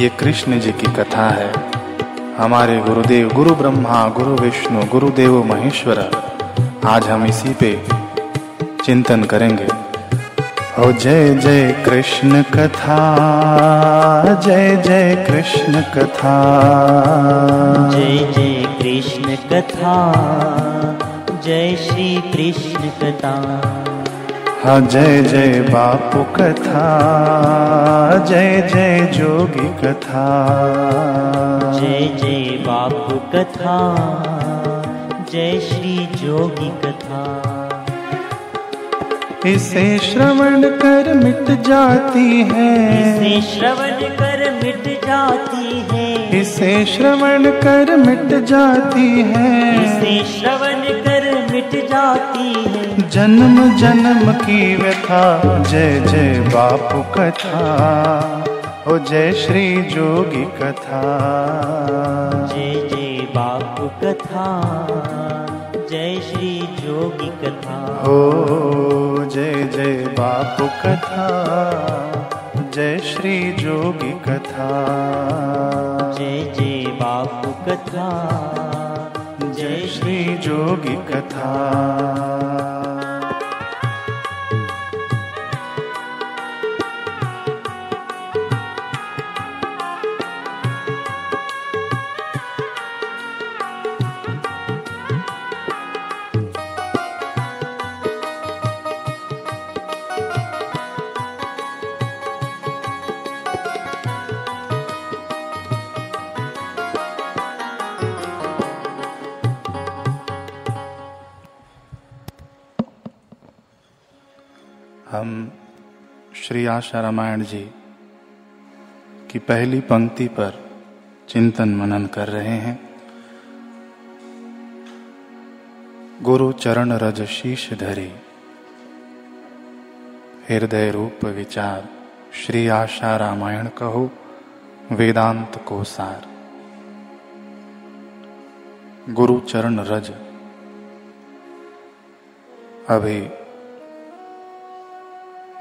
ये कृष्ण जी की कथा है। हमारे गुरुदेव, गुरु ब्रह्मा, गुरु विष्णु गुरुदेव महेश्वर, आज हम इसी पे चिंतन करेंगे। ओ जय जय कृष्ण कथा, जय जय कृष्ण कथा। जय जय कृष्ण कथा, जय श्री कृष्ण कथा। हाँ जय जय बापू कथा जय जय जोगी कथा। जय जय बापू कथा जय श्री जोगी कथा। इसे श्रवण कर मिट जाती है। इसे श्रवण कर मिट जाती है। इसे श्रवण कर मिट जाती है। इसे श्रवण कर मिट जाती है। जन्म जन्म की व्यथा जय जय बापू कथा ओ जय श्री जोगी कथा। जय जय बापू कथा जय श्री जोगी कथा। हो जय जय बापू कथा जय श्री जोगी कथा। जय जय बापू कथा जोगी कथा। श्री आशा रामायण जी, की पहली पंक्ति पर चिंतन मनन कर रहे हैं। गुरु चरण रज शीश धरे, हृदय रूप विचार, श्री आशा रामायण कहो, वेदांत को सार। गुरु चरण रज। अभी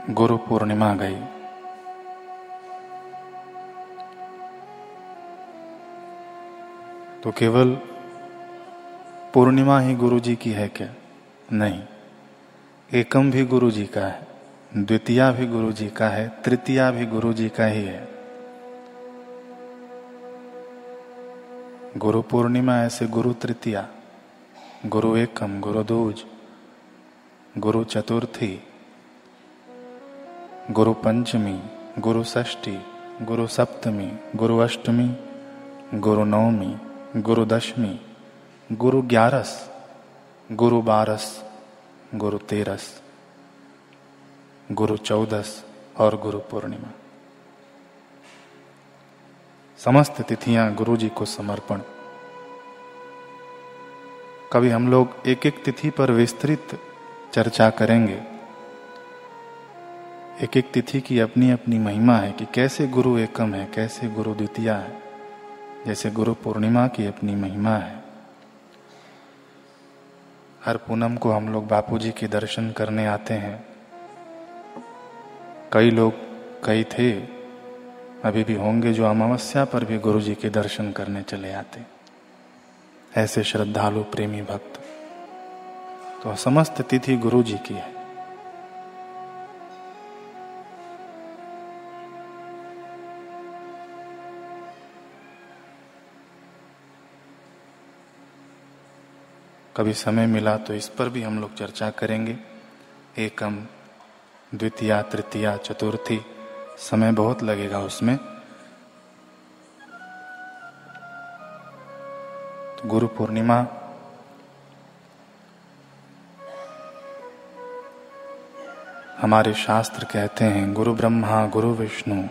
गुरु पूर्णिमा गई। तो केवल पूर्णिमा ही गुरु जी की है क्या? नहीं। एकम भी गुरु जी का है, द्वितीया भी गुरु जी का है, तृतीया भी गुरु जी का ही है। गुरु पूर्णिमा ऐसे गुरु तृतीया, गुरु एकम, गुरु दूज, गुरु चतुर्थी गुरु पंचमी, गुरु षष्ठी, गुरु सप्तमी, गुरु अष्टमी, गुरु नवमी, गुरु दशमी, गुरु ग्यारस, गुरु बारस, गुरु तेरस, गुरु चौदस और गुरु पूर्णिमा। समस्त तिथियाँ गुरु जी को समर्पण। कभी हम लोग एक एक तिथि पर विस्तृत चर्चा करेंगे। एक एक तिथि की अपनी अपनी महिमा है कि कैसे गुरु एकम है, कैसे गुरु द्वितीया है। जैसे गुरु पूर्णिमा की अपनी महिमा है। हर पूनम को हम लोग बापूजी के दर्शन करने आते हैं। कई लोग, कई थे, अभी भी होंगे जो अमावस्या पर भी गुरु जी के दर्शन करने चले आते। ऐसे श्रद्धालु, प्रेमी भक्त। तो समस्त तिथि गुरु जी की है। कभी समय मिला तो इस पर भी हम लोग चर्चा करेंगे। एकम, द्वितीया, तृतीया, चतुर्थी, समय बहुत लगेगा उसमें। तो गुरु पूर्णिमा, हमारे शास्त्र कहते हैं, गुरु ब्रह्मा, गुरु विष्णु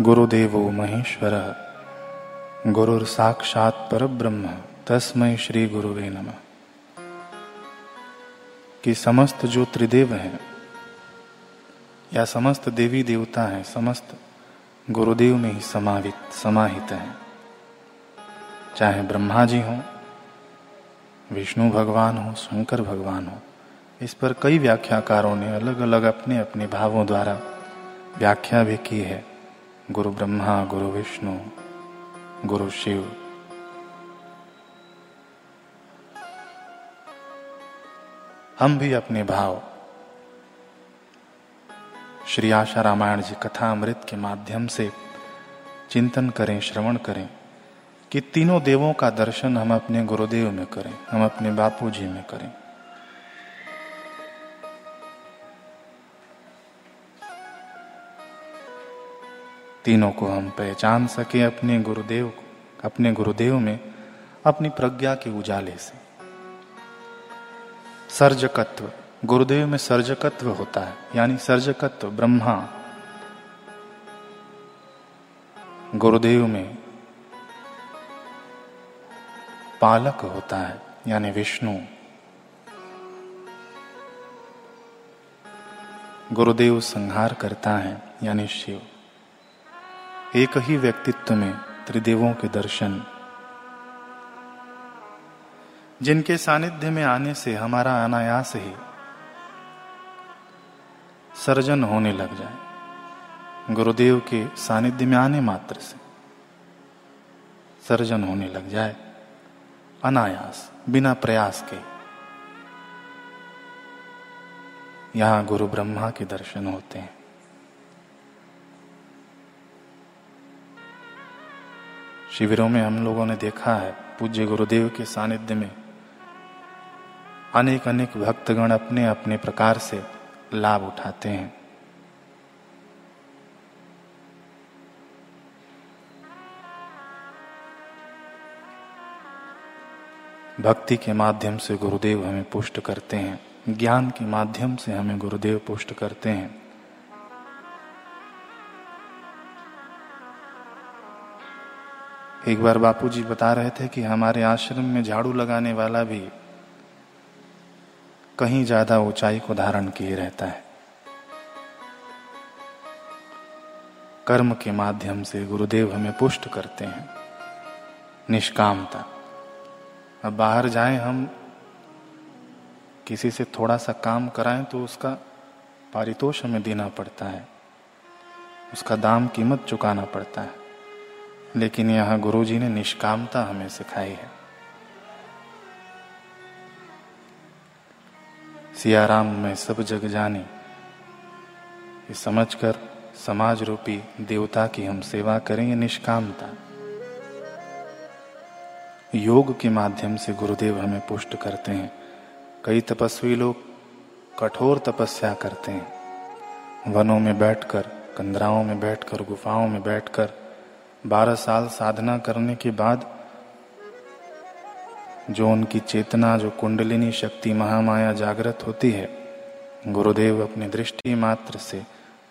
गुरुदेवो महेश्वर गुरुर साक्षात पर ब्रह्म तस्मय श्री गुरुवे नमः। कि समस्त जो त्रिदेव हैं, या समस्त देवी देवता हैं, समस्त गुरुदेव में ही समावित, समाहित हैं। चाहे ब्रह्मा जी हों, विष्णु भगवान हो, शंकर भगवान हो, इस पर कई व्याख्याकारों ने अलग अलग अपने अपने भावों द्वारा व्याख्या भी की है। गुरु ब्रह्मा, गुरु विष्णु, गुरु शिव हम भी अपने भाव। श्री आशा रामायण जी कथा अमृत के माध्यम से चिंतन करें, श्रवण करें कि तीनों देवों का दर्शन हम अपने गुरुदेव में करें, हम अपने बापू जी में करें। तीनों को हम पहचान सके अपने गुरुदेव अपने गुरुदेव में अपनी प्रज्ञा के उजाले से। सर्जकत्व। गुरुदेव में सर्जकत्व होता है, यानी सर्जकत्व ब्रह्मा। गुरुदेव में पालक होता है, यानी विष्णु। गुरुदेव संहार करता है, यानी शिव। एक ही व्यक्तित्व में त्रिदेवों के दर्शन। जिनके सानिध्य में आने से हमारा अनायास ही सर्जन होने लग जाए। गुरुदेव के सानिध्य में आने मात्र से सर्जन होने लग जाए अनायास, बिना प्रयास के। यहाँ गुरु ब्रह्मा के दर्शन होते हैं। शिविरों में हम लोगों ने देखा है, पूज्य गुरुदेव के सानिध्य में अनेक अनेक भक्तगण अपने अपने प्रकार से लाभ उठाते हैं। भक्ति के माध्यम से गुरुदेव हमें पुष्ट करते हैं। ज्ञान के माध्यम से हमें गुरुदेव पुष्ट करते हैं। एक बार बापूजी बता रहे थे कि हमारे आश्रम में झाड़ू लगाने वाला भी कहीं ज़्यादा ऊंचाई को धारण किए रहता है। कर्म के माध्यम से गुरुदेव हमें पुष्ट करते हैं। निष्कामता। अब बाहर जाएँ हम, किसी से थोड़ा सा काम कराएँ तो उसका पारितोष हमें देना पड़ता है। उसका दाम कीमत चुकाना पड़ता है। लेकिन यहाँ गुरु जी ने निष्कामता हमें सिखाई है। सियाराम में सब जग जानी। ये समझकर समाज रूपी देवता की हम सेवा करें ये निष्कामता। योग के माध्यम से गुरुदेव हमें पुष्ट करते हैं। कई तपस्वी लोग कठोर तपस्या करते हैं। वनों में बैठकर, कंदराओं में बैठकर, गुफाओं में बैठकर बारह साल साधना करने के बाद जो उनकी चेतना, जो कुंडलिनी शक्ति महामाया जागृत होती है, गुरुदेव अपनी दृष्टि मात्र से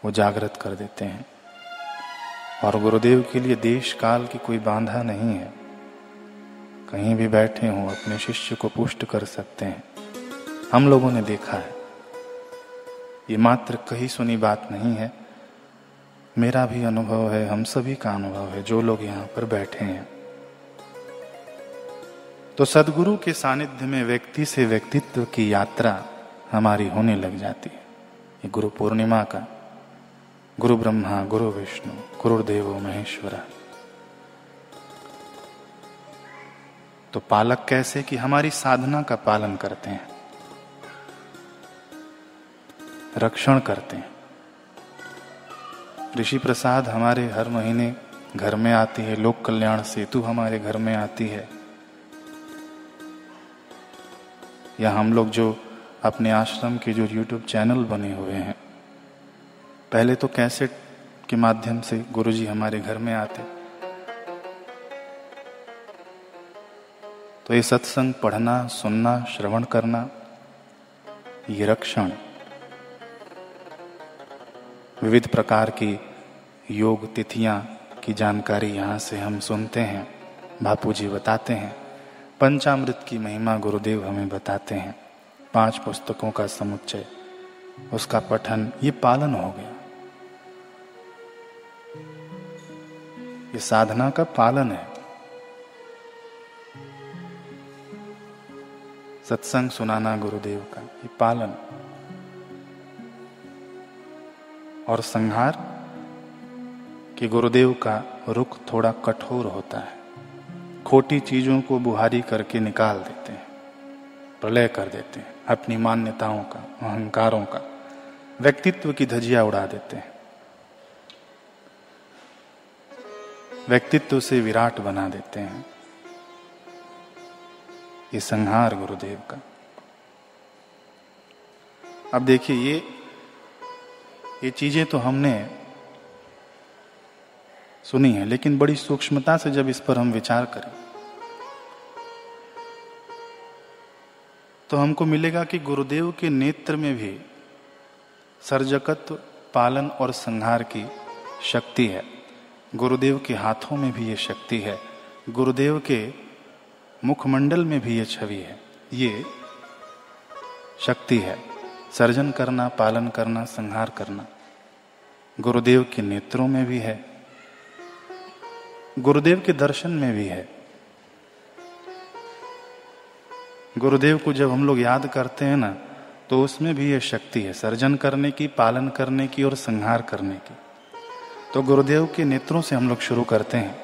वो जागृत कर देते हैं। और गुरुदेव के लिए देश काल की कोई बांधा नहीं है। कहीं भी बैठे हों, अपने शिष्य को पुष्ट कर सकते हैं। हम लोगों ने देखा है। ये मात्र कही सुनी बात नहीं है। मेरा भी अनुभव है, हम सभी का अनुभव है, जो लोग यहाँ पर बैठे हैं। तो सदगुरु के सानिध्य में व्यक्ति से व्यक्तित्व की यात्रा हमारी होने लग जाती है। ये गुरु पूर्णिमा का। गुरु ब्रह्मा, गुरु विष्णु गुरुदेव महेश्वरा। तो पालक कैसे कि हमारी साधना का पालन करते हैं? रक्षण करते हैं। ऋषि प्रसाद हमारे हर महीने घर में आती है, लोक कल्याण सेतु हमारे घर में आती है। या हम लोग जो अपने आश्रम के जो यूट्यूब चैनल बने हुए हैं, पहले तो कैसेट के माध्यम से गुरुजी हमारे घर में आते। तो ये सत्संग पढ़ना, सुनना, श्रवण करना, ये रक्षण, विविध प्रकार की योग तिथियाँ की जानकारी यहाँ से हम सुनते हैं बापू जी बताते हैं। पंचामृत की महिमा गुरुदेव हमें बताते हैं। पाँच पुस्तकों का समुच्चय, उसका पठन, ये पालन हो गया। ये साधना का पालन है। सत्संग सुनाना गुरुदेव का, ये पालन। और संहार, कि गुरुदेव का रुख थोड़ा कठोर होता है। खोटी चीज़ों को बुहारी करके निकाल देते हैं, प्रलय कर देते हैं, अपनी मान्यताओं का, अहंकारों का, व्यक्तित्व की धजिया उड़ा देते हैं। व्यक्तित्व से विराट बना देते हैं। ये संहार गुरुदेव का। अब देखिए, ये ये चीज़ें तो हमने सुनी है, लेकिन बड़ी सूक्ष्मता से जब इस पर हम विचार करें तो हमको मिलेगा कि गुरुदेव के नेत्र में भी सर्जकत्व, पालन और संहार की शक्ति है। गुरुदेव के हाथों में भी ये शक्ति है। गुरुदेव के मुखमंडल में भी ये छवि है। ये शक्ति है। सर्जन करना, पालन करना, संहार करना गुरुदेव के नेत्रों में भी है। गुरुदेव के दर्शन में भी है। गुरुदेव को जब हम लोग याद करते हैं ना तो उसमें भी ये शक्ति है, सर्जन करने की, पालन करने की और संहार करने की। तो गुरुदेव के नेत्रों से हम लोग शुरू करते हैं।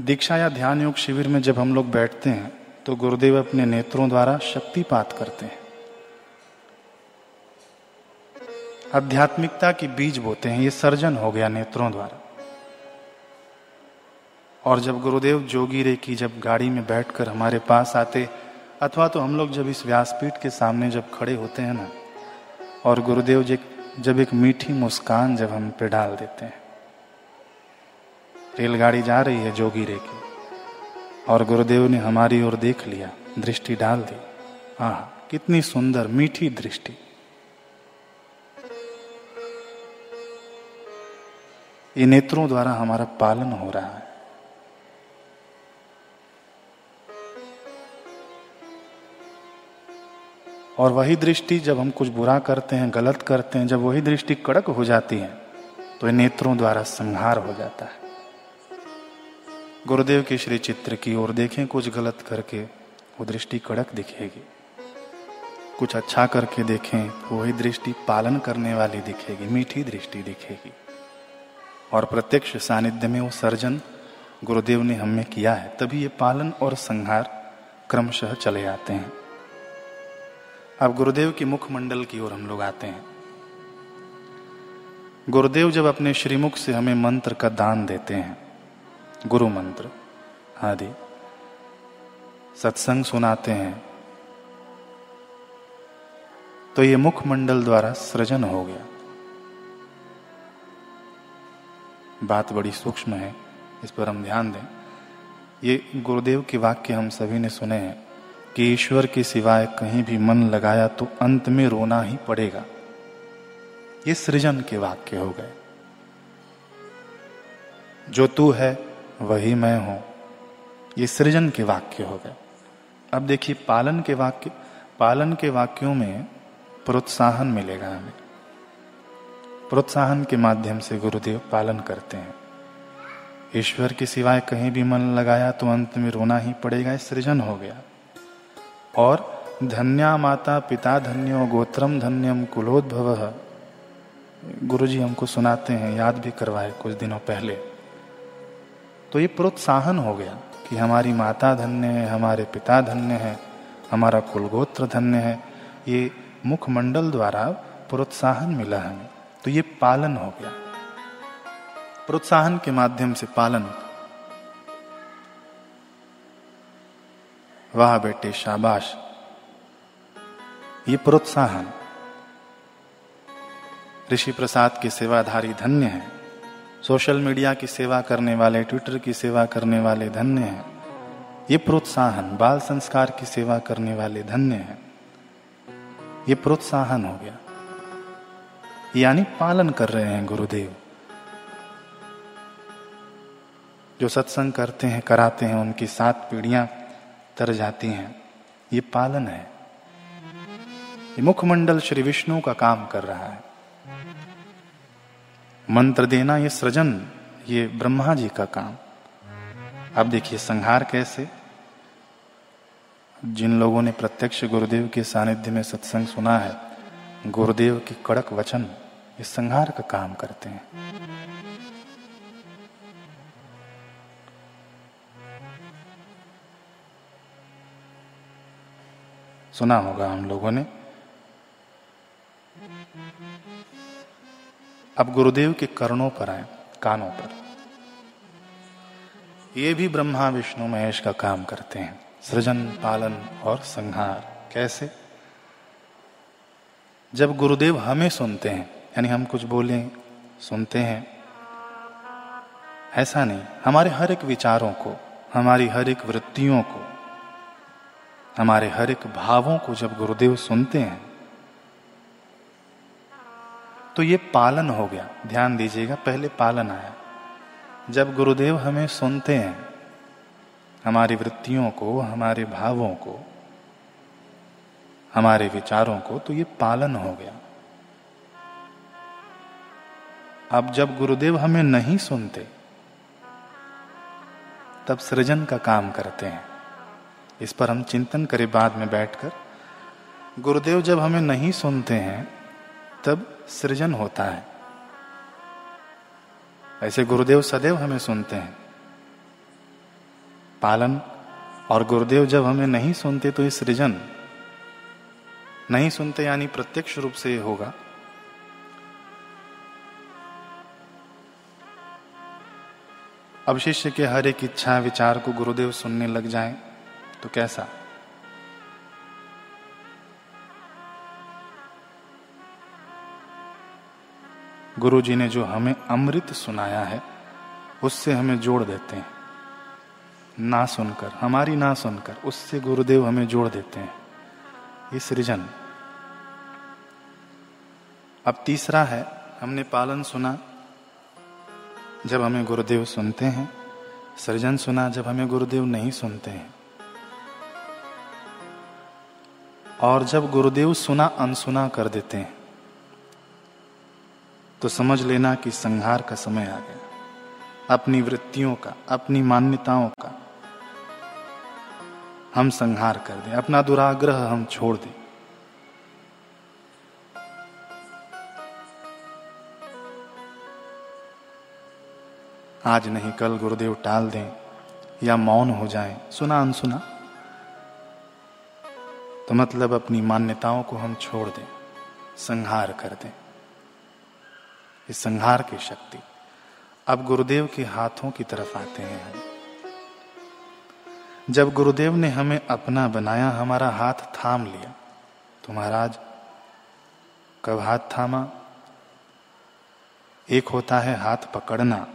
दीक्षा या ध्यान योग शिविर में जब हम लोग बैठते हैं तो गुरुदेव अपने नेत्रों द्वारा शक्तिपात करते हैं। आध्यात्मिकता की बीज बोते हैं, ये सर्जन हो गया नेत्रों द्वारा। और जब गुरुदेव जोगी रे की जब गाड़ी में बैठकर हमारे पास आते, अथवा तो हम लोग जब इस व्यासपीठ के सामने जब खड़े होते हैं ना, और गुरुदेव जी, जब एक मीठी मुस्कान जब हम पे डाल देते हैं। रेलगाड़ी जा रही है जोगी रे की, और गुरुदेव ने हमारी ओर देख लिया, दृष्टि डाल दी। आह, कितनी सुंदर, मीठी दृष्टि। ये नेत्रों द्वारा हमारा पालन हो रहा है। और वही दृष्टि जब हम कुछ बुरा करते हैं, गलत करते हैं, जब वही दृष्टि कड़क हो जाती है तो नेत्रों द्वारा संहार हो जाता है। गुरुदेव के श्री चित्र की ओर देखें, कुछ गलत करके वो दृष्टि कड़क दिखेगी। कुछ अच्छा करके देखें, वही दृष्टि पालन करने वाली दिखेगी, मीठी दृष्टि दिखेगी। और प्रत्यक्ष सानिध्य में वो सर्जन गुरुदेव ने हमें किया है, तभी ये पालन और संहार क्रमशः चले आते हैं। अब गुरुदेव की मुखमंडल की ओर हम लोग आते हैं। गुरुदेव जब अपने श्रीमुख से हमें मंत्र का दान देते हैं, गुरु मंत्र आदि सत्संग सुनाते हैं तो ये मुखमंडल द्वारा सृजन हो गया। बात बड़ी सूक्ष्म है, इस पर हम ध्यान दें। ये गुरुदेव के वाक्य हम सभी ने सुने हैं। कि ईश्वर के सिवाय कहीं भी मन लगाया तो अंत में रोना ही पड़ेगा। ये सृजन के वाक्य हो गए। जो तू है, वही मैं हूँ। ये सृजन के वाक्य हो गए। अब देखिए, पालन के वाक्य, पालन के वाक्यों में प्रोत्साहन मिलेगा हमें। प्रोत्साहन के माध्यम से गुरुदेव पालन करते हैं। ईश्वर के सिवाय कहीं भी मन लगाया तो अंत में रोना ही पड़ेगा सृजन हो गया। और धन्या माता पिता धन्यो गोत्रम धन्यम कुलोद्भव। गुरु जी हमको सुनाते हैं, याद भी करवाए कुछ दिनों पहले। तो ये प्रोत्साहन हो गया कि हमारी माता धन्य है, हमारे पिता धन्य है, हमारा कुलगोत्र धन्य है। ये मुखमंडल द्वारा प्रोत्साहन मिला हमें तो ये पालन हो गया। प्रोत्साहन के माध्यम से पालन वाह बेटे, शाबाश। ये प्रोत्साहन ऋषि प्रसाद के सेवाधारी धन्य है। सोशल मीडिया की सेवा करने वाले, ट्विटर की सेवा करने वाले धन्य हैं। ये प्रोत्साहन, बाल संस्कार की सेवा करने वाले धन्य हैं। ये प्रोत्साहन हो गया। यानी पालन कर रहे हैं गुरुदेव। जो सत्संग करते हैं, कराते हैं, उनकी सात पीढ़ियाँ तर जाती हैं। ये पालन है। ये मुखमंडल श्री विष्णु का काम कर रहा है। मंत्र देना ये सृजन, ये ब्रह्मा जी का काम। अब देखिए संहार कैसे। जिन लोगों ने प्रत्यक्ष गुरुदेव के सानिध्य में सत्संग सुना है, गुरुदेव के कड़क वचन, ये संहार का काम करते हैं। सुना होगा हम लोगों ने। अब गुरुदेव के कर्णों पर आए, कानों पर। ये भी ब्रह्मा, विष्णु, महेश का काम करते हैं। सृजन, पालन और संहार, कैसे? जब गुरुदेव हमें सुनते हैं, यानी हम कुछ बोले, सुनते हैं, ऐसा नहीं, हमारे हर एक विचारों को, हमारी हर एक वृत्तियों को हमारे हर एक भावों को जब गुरुदेव सुनते हैं तो ये पालन हो गया। ध्यान दीजिएगा, पहले पालन आया। जब गुरुदेव हमें सुनते हैं, हमारी वृत्तियों को, हमारे भावों को, हमारे विचारों को तो ये पालन हो गया। अब जब गुरुदेव हमें नहीं सुनते, तब सृजन का काम करते हैं। इस पर हम चिंतन करें बाद में बैठकर। गुरुदेव, जब हमें नहीं सुनते हैं, तब सृजन होता है। ऐसे गुरुदेव सदैव हमें सुनते हैं। पालन और गुरुदेव, जब हमें नहीं सुनते तो ये सृजन। नहीं सुनते यानी प्रत्यक्ष रूप से होगा। अब शिष्य के हर एक इच्छा, विचार को गुरुदेव सुनने लग जाएँ। तो कैसा? गुरु जी ने जो हमें अमृत सुनाया है, उससे हमें जोड़ देते हैं। ना सुनकर, हमारी ना सुनकर, उससे गुरुदेव हमें जोड़ देते हैं। ये सृजन। अब तीसरा है, हमने पालन सुना, जब हमें गुरुदेव सुनते हैं, सृजन सुना, जब हमें गुरुदेव नहीं सुनते हैं। और जब गुरुदेव सुना अनसुना कर देते हैं तो समझ लेना कि संहार का समय आ गया। अपनी वृत्तियों का, अपनी मान्यताओं का हम संहार कर दें। अपना दुराग्रह हम छोड़ दें। आज नहीं, कल गुरुदेव टाल दें या मौन हो जाएँ। सुना अनसुना। तो मतलब अपनी मान्यताओं को हम छोड़ दें, संहार कर दें। इस संहार की शक्ति अब गुरुदेव के हाथों की तरफ़ आते हैं हम। जब गुरुदेव ने हमें अपना बनाया, हमारा हाथ थाम लिया तो महाराज, कब हाथ थामा? एक होता है हाथ पकड़ना।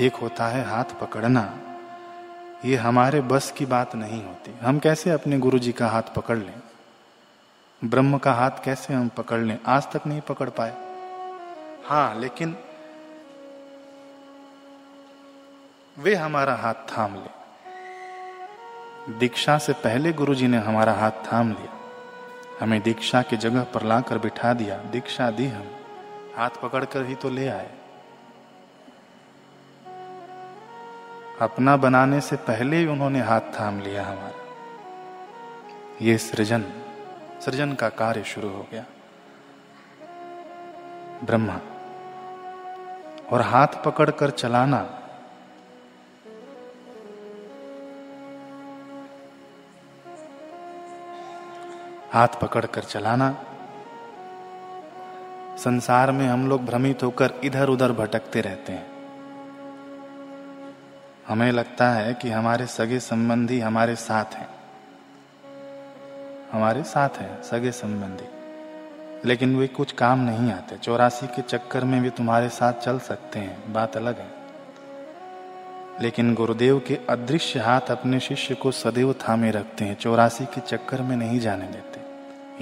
एक होता है हाथ पकड़ना। ये हमारे बस की बात नहीं होती। हम कैसे अपने गुरु जी का हाथ पकड़ लें? ब्रह्म का हाथ कैसे हम पकड़ लें? आज तक नहीं पकड़ पाए। हाँ लेकिन वे हमारा हाथ थाम ले। दीक्षा से पहले गुरु जी ने हमारा हाथ थाम लिया। हमें दीक्षा की जगह पर लाकर बिठा दिया। दीक्षा दी हम। हाथ पकड़कर ही तो ले आए। अपना बनाने से पहले ही उन्होंने हाथ थाम लिया हमारा। ये सृजन सृजन का कार्य शुरू हो गया। ब्रह्मा, और हाथ पकड़कर चलाना। हाथ पकड़कर चलाना। संसार में हम लोग भ्रमित होकर इधर उधर भटकते रहते हैं। हमें लगता है कि हमारे सगे संबंधी हमारे साथ हैं। हमारे साथ हैं, सगे संबंधी। लेकिन वे कुछ काम नहीं आते। चौरासी के चक्कर में भी तुम्हारे साथ चल सकते हैं। बात अलग है। लेकिन गुरुदेव के अदृश्य हाथ अपने शिष्य को सदैव थामे रखते हैं। चौरासी के चक्कर में नहीं जाने देते।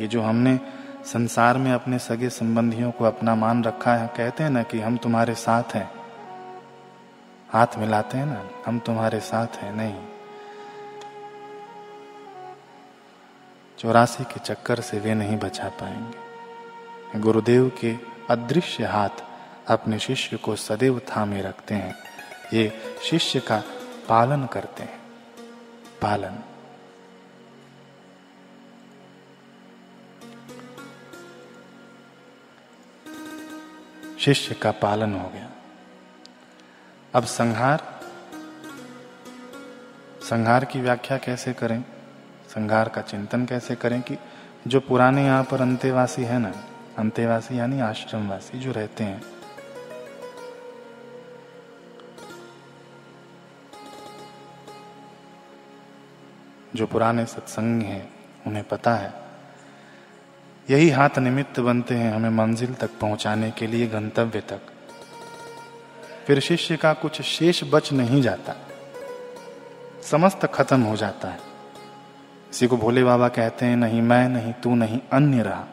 ये जो हमने संसार में अपने सगे संबंधियों को अपना मान रखा है, कहते हैं ना कि हम तुम्हारे साथ हैं। हाथ मिलाते हैं ना, हम तुम्हारे साथ हैं, नहीं। चौरासी के चक्कर से वे नहीं बचा पाएँगे। गुरुदेव के अदृश्य हाथ अपने शिष्य को सदैव थामे रखते हैं। ये शिष्य का पालन करते हैं। पालन। शिष्य का पालन हो गया। अब संहार। संहार की व्याख्या कैसे करें? संहार का चिंतन कैसे करें कि जो पुराने यहाँ पर अंतेवासी है ना अंतेवासी यानी आश्रमवासी जो रहते हैं। जो पुराने सत्संग हैं, उन्हें पता है। यही हाथ निमित्त बनते हैं हमें मंजिल तक पहुँचाने के लिए, गंतव्य तक। फिर शिष्य का कुछ शेष बच नहीं जाता। समस्त खत्म हो जाता है। इसी को भोले बाबा कहते हैं, नहीं मैं, नहीं तू, नहीं अन्य रहा।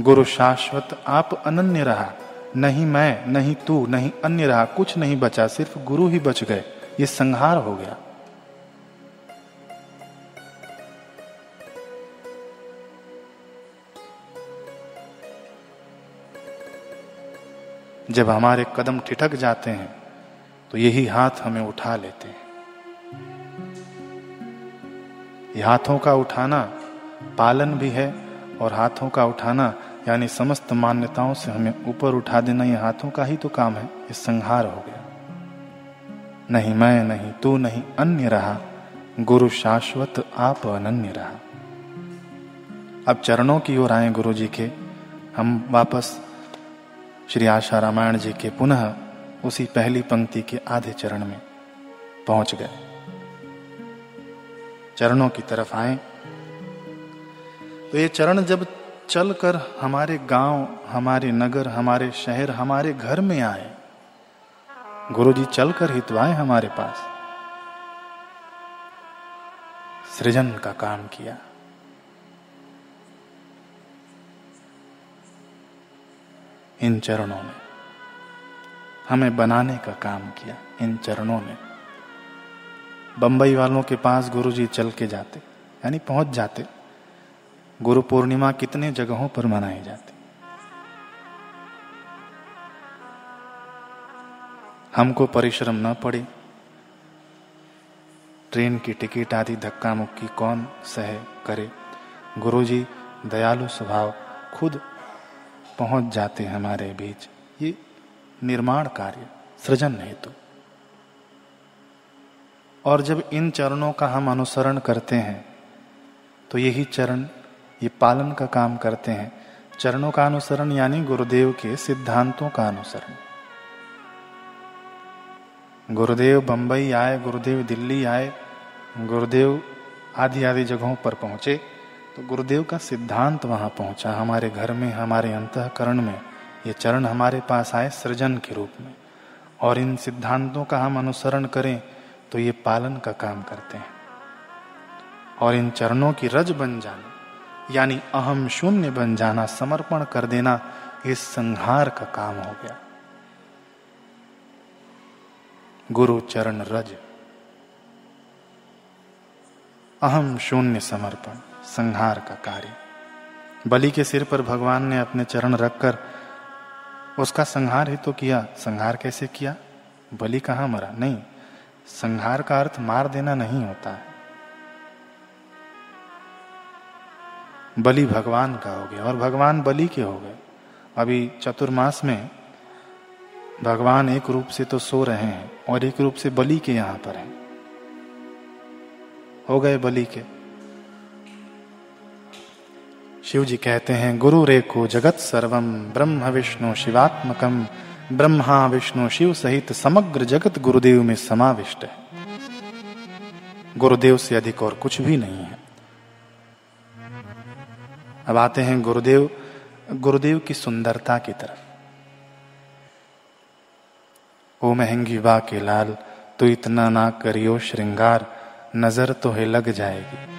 गुरु शाश्वत आप अनन्य रहा। नहीं मैं, नहीं तू, नहीं अन्य रहा। कुछ नहीं बचा, सिर्फ़ गुरु ही बच गए। ये संहार हो गया। जब हमारे कदम ठिठक जाते हैं तो यही हाथ हमें उठा लेते हैं। ये हाथों का उठाना पालन भी है और हाथों का उठाना, यानी समस्त मान्यताओं से हमें ऊपर उठा देना, ये हाथों का ही तो काम है, ये संहार हो गया। नहीं मैं नहीं, तू नहीं, अन्य रहा। गुरु शाश्वत, आप अनन्य रहा। अब चरणों की ओर आए गुरु जी के। हम वापस श्री आशा रामायण जी के पुनः उसी पहली पंक्ति के आधे चरण में पहुँच गए। चरणों की तरफ़ आए। तो ये चरण जब चलकर हमारे गाँव, हमारे नगर, हमारे शहर, हमारे घर में आए गुरु जी चलकर ही तो आए हमारे पास। सृजन का काम किया। इन चरणों ने हमें बनाने का काम किया इन चरणों ने। बंबई वालों के पास गुरु जी चल के जाते, यानी पहुँच जाते। गुरु पूर्णिमा कितने जगहों पर मनाई जाती। हमको परिश्रम न पड़े। ट्रेन की टिकट आदि धक्का मुक्की कौन सह करे। गुरुजी, दयालु स्वभाव खुद पहुँच जाते हमारे बीच, ये निर्माण कार्य, सृजन हेतु। और जब इन चरणों का हम अनुसरण करते हैं तो यही चरण, ये पालन का काम करते हैं। चरणों का अनुसरण यानी गुरुदेव के सिद्धांतों का अनुसरण। गुरुदेव बंबई आए, गुरुदेव दिल्ली आए, गुरुदेव आदि आदि जगहों पर पहुँचे तो गुरुदेव का सिद्धांत वहाँ पहुँचा हमारे घर में, हमारे अंतकरण में। ये चरण हमारे पास आए सृजन के रूप में। और इन सिद्धांतों का हम अनुसरण करें तो ये पालन का काम करते हैं। और इन चरणों की रज बन जाना, यानी अहम शून्य बन जाना, समर्पण कर देना इस संहार का काम हो गया। गुरु चरण रज। अहम शून्य समर्पण। संहार का कार्य। बलि के सिर पर भगवान ने अपने चरण रखकर उसका संहार ही तो किया। संहार कैसे किया? बलि कहाँ मरा? नहीं, संहार का अर्थ मार देना नहीं होता। है बलि भगवान का हो गया और भगवान बलि के हो गए। अभी चतुर्मास में भगवान एक रूप से तो सो रहे हैं और एक रूप से बलि के यहाँ पर हैं। हो गए बलि के। शिव जी कहते हैं, गुरु रेको जगत सर्वम ब्रह्म विष्णु शिवात्मकम ब्रह्मा विष्णु शिव सहित समग्र जगत गुरुदेव में समाविष्ट है। गुरुदेव से अधिक और कुछ भी नहीं है। अब आते हैं गुरुदेव गुरुदेव की सुंदरता की तरफ़। ओ महँगी बा के लाल तो इतना ना करियो श्रृंगार, नज़र तो है लग जाएगी।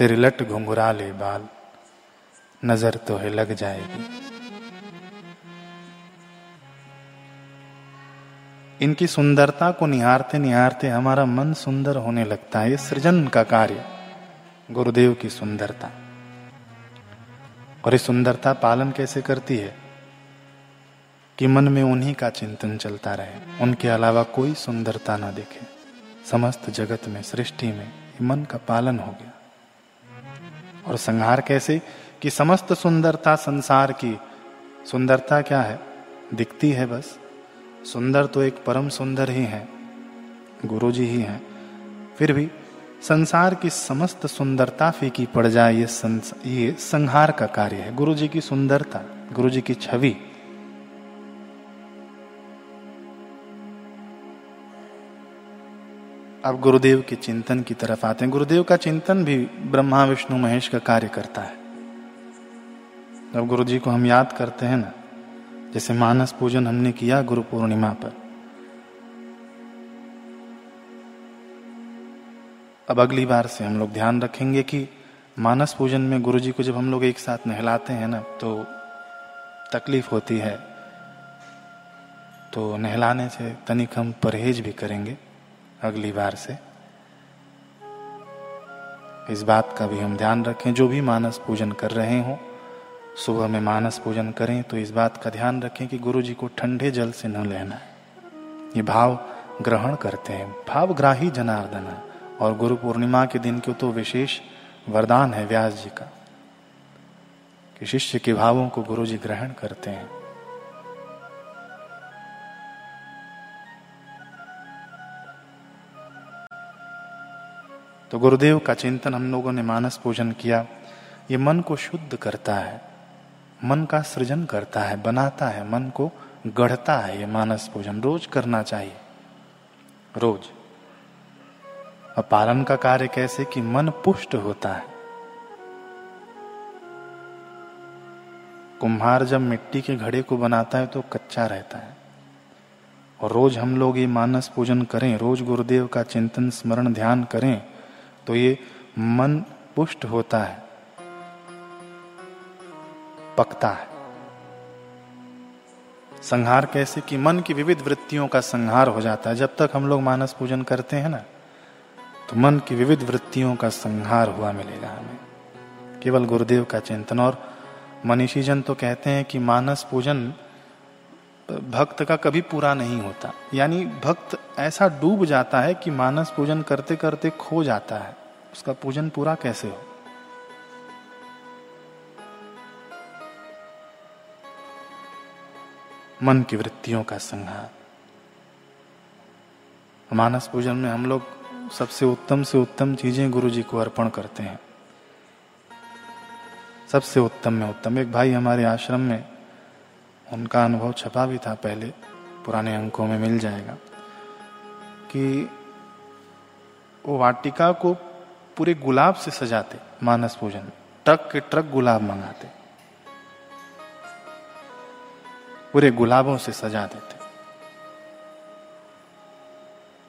तेरे लट घुंघरा ले बाल, नज़र तो है लग जाएगी। इनकी सुंदरता को निहारते निहारते हमारा मन सुंदर होने लगता है। सृजन का कार्य, गुरुदेव की सुंदरता। और ये सुंदरता पालन कैसे करती है? कि मन में उन्हीं का चिंतन चलता रहे। उनके अलावा कोई सुंदरता ना देखे। समस्त जगत में, सृष्टि में मन का पालन हो गया। और संहार कैसे? कि समस्त सुंदरता संसार की सुंदरता क्या है? दिखती है बस। सुंदर तो एक परम सुंदर ही है। गुरु जी ही हैं। फिर भी संसार की समस्त सुंदरता फीकी पड़ जाए ये संस, ये संहार का कार्य है। गुरु जी की सुंदरता गुरु जी की छवि अब गुरुदेव के चिंतन की तरफ़ आते हैं। गुरुदेव का चिंतन भी ब्रह्मा, विष्णु, महेश का कार्य करता है। जब गुरु जी को हम याद करते हैं ना, जैसे मानस पूजन हमने किया गुरु पूर्णिमा पर। अब अगली बार से हम लोग ध्यान रखेंगे कि मानस पूजन में गुरु जी को जब हम लोग एक साथ नहलाते हैं ना तो तकलीफ़ होती है। तो नहलाने से तनिक हम परहेज भी करेंगे। अगली बार से। इस बात का भी हम ध्यान रखें, जो भी मानस पूजन कर रहे हो, सुबह में मानस पूजन करें तो इस बात का ध्यान रखें कि गुरु जी को ठंडे जल से न लेना है। ये भाव ग्रहण करते हैं। भावग्राही जनार्दन और गुरु पूर्णिमा के दिन क्यों तो विशेष वरदान है व्यास जी का, कि शिष्य के भावों को गुरु जी ग्रहण करते हैं। तो गुरुदेव का चिंतन हम लोगों ने मानस पूजन किया। ये मन को शुद्ध करता है। मन का सृजन करता है, बनाता है, मन को गढ़ता है ये मानस पूजन। रोज करना चाहिए। रोज। और पालन का कार्य कैसे कि मन पुष्ट होता है। कुम्हार जब मिट्टी के घड़े को बनाता है तो कच्चा रहता है। और रोज हम लोग ये मानस पूजन करें, रोज गुरुदेव का चिंतन, स्मरण, ध्यान करें तो ये मन पुष्ट होता है, पकता है। संहार कैसे कि मन की विविध वृत्तियों का संहार हो जाता है। जब तक हम लोग मानस पूजन करते हैं ना तो मन की विविध वृत्तियों का संहार हुआ मिलेगा हमें। केवल गुरुदेव का चिंतन और मनीषी जन तो कहते हैं कि मानस पूजन भक्त का कभी पूरा नहीं होता। यानी भक्त ऐसा डूब जाता है कि मानस पूजन करते करते खो जाता है। उसका पूजन पूरा कैसे हो? मन की वृत्तियों का संहार मानस पूजन में हम लोग सबसे उत्तम से उत्तम चीज़ें गुरु जी को अर्पण करते हैं। सबसे उत्तम में उत्तम। एक भाई हमारे आश्रम में उनका अनुभव छपा भी था पहले, पुराने अंकों में मिल जाएगा, कि वो वाटिका को पूरे गुलाब से सजाते, मानस पूजन ट्रक के ट्रक गुलाब मंगाते। पूरे गुलाबों से सजा देते।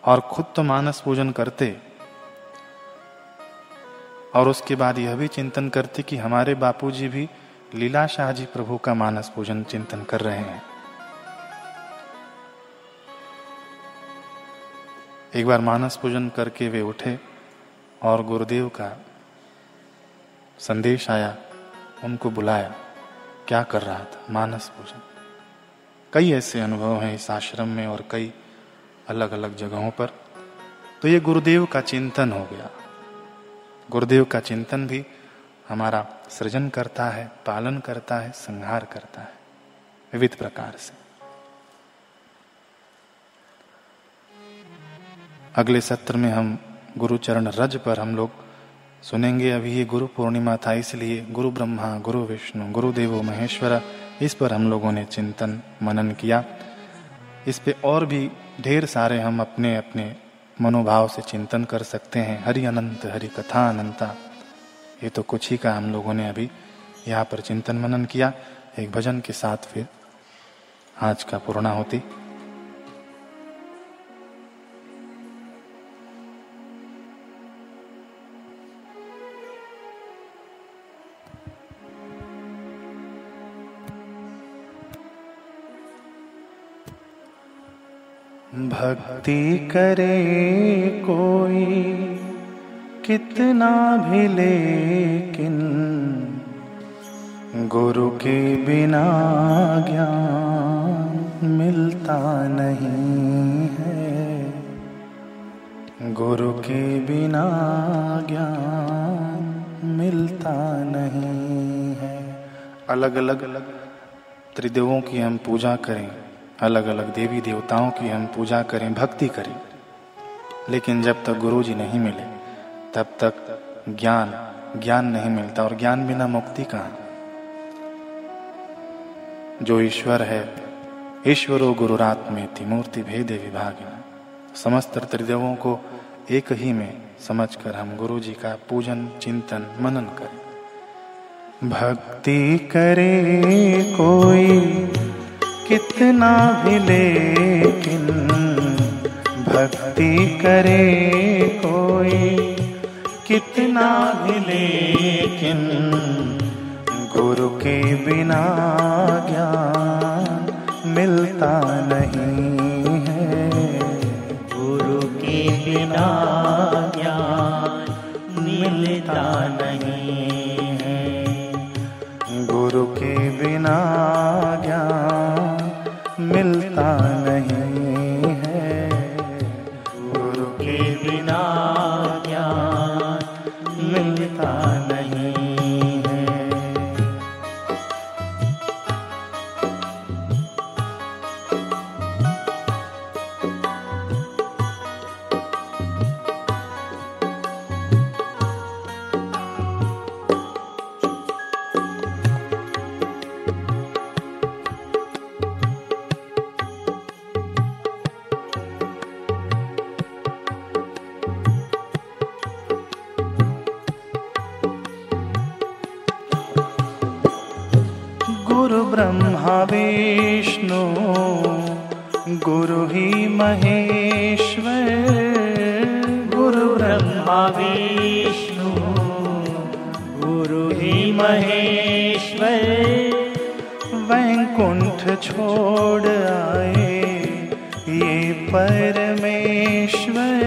और खुद तो मानस पूजन करते। और उसके बाद यह भी चिंतन करते कि हमारे बापूजी भी लीला शाह जी प्रभु का मानस पूजन चिंतन कर रहे हैं। एक बार मानस पूजन करके वे उठे और गुरुदेव का संदेश आया, उनको बुलाया, क्या कर रहा था? मानस पूजन। कई ऐसे अनुभव हैं इस आश्रम में और कई अलग अलग जगहों पर। तो ये गुरुदेव का चिंतन हो गया। गुरुदेव का चिंतन भी हमारा सृजन करता है, पालन करता है, संहार करता है। विविध प्रकार से। अगले सत्र में हम गुरु चरण रज पर हम लोग सुनेंगे अभी ये गुरु पूर्णिमा था, इसलिए गुरु ब्रह्मा, गुरु विष्णु, गुरु देवो महेश्वर, इस पर हम लोगों ने चिंतन, मनन किया। इस पे और भी ढेर सारे हम अपने अपने मनोभाव से चिंतन कर सकते हैं। हरि अनंत, हरि कथा अनंता ये तो कुछ ही का हम लोगों ने अभी। यहाँ पर चिंतन मनन किया, एक भजन के साथ फिर आज का पूर्णा होती भक्ति करे कोई कितना भी लेकिन गुरु के बिना ज्ञान मिलता नहीं है। गुरु के बिना ज्ञान मिलता नहीं है। अलग अलग त्रिदेवों की हम पूजा करें अलग अलग देवी देवताओं की हम पूजा करें, भक्ति करें, लेकिन जब तक गुरु जी नहीं मिले तब तक ज्ञान ज्ञान नहीं मिलता और ज्ञान बिना मुक्ति कहाँ? जो ईश्वर है, ईश्वरो थी, मूर्ति भेदे विभाग समस्त त्रिदेवों को एक ही में समझकर हम गुरु जी का पूजन, चिंतन, मनन करें। भक्ति करे कोई, कितना भी लेकिन भक्ति करे कोई कितना भी लेकिन गुरु के बिना ज्ञान मिलता नहीं है। गुरु के बिना छोड़ आए ये परमेश्वर।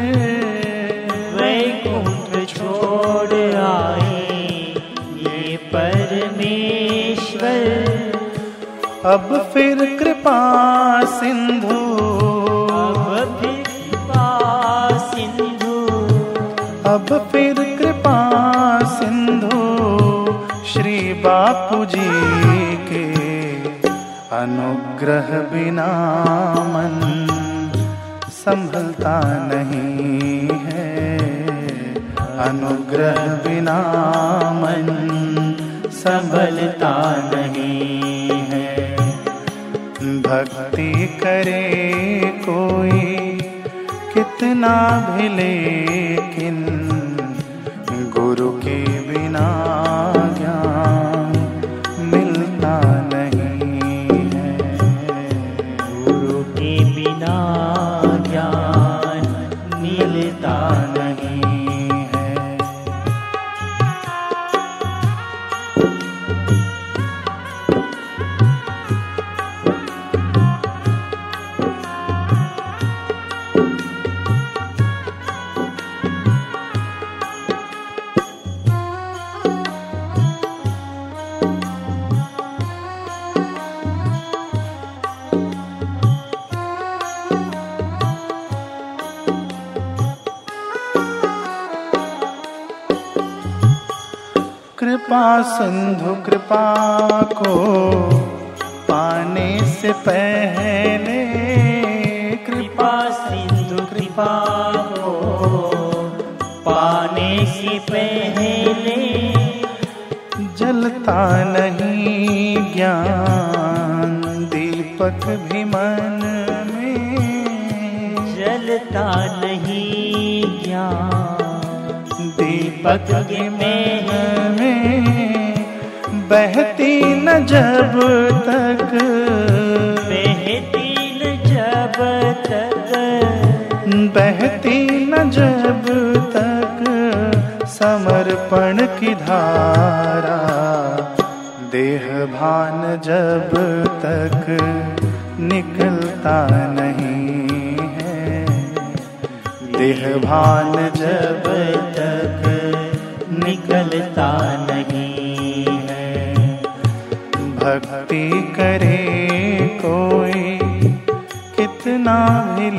वैकुंठ छोड़ आए ये परमेश्वर। अब फिर कृपा सिंधु। अब भी कृपा सिंधु। अब फिर कृपा सिंधु। श्री बापू जी अनुग्रह बिना मन संभलता नहीं है। अनुग्रह बिना मन संभलता नहीं है। भक्ति करे कोई, कितना भी लेकिन गुरु के सिंधु कृपा को पाने से पहले कृपा सिंधु कृपा को पाने से पहले जलता नहीं ज्ञान, दीपक भी मन में। जलता नहीं ज्ञान। में में बहती न जब तक। बहती न जब तक। बहती न जब तक समर्पण की धारा देह भान जब तक निकलता नहीं है। देह भान जब तक निकलता नहीं है। भक्ति करे कोई कितना भी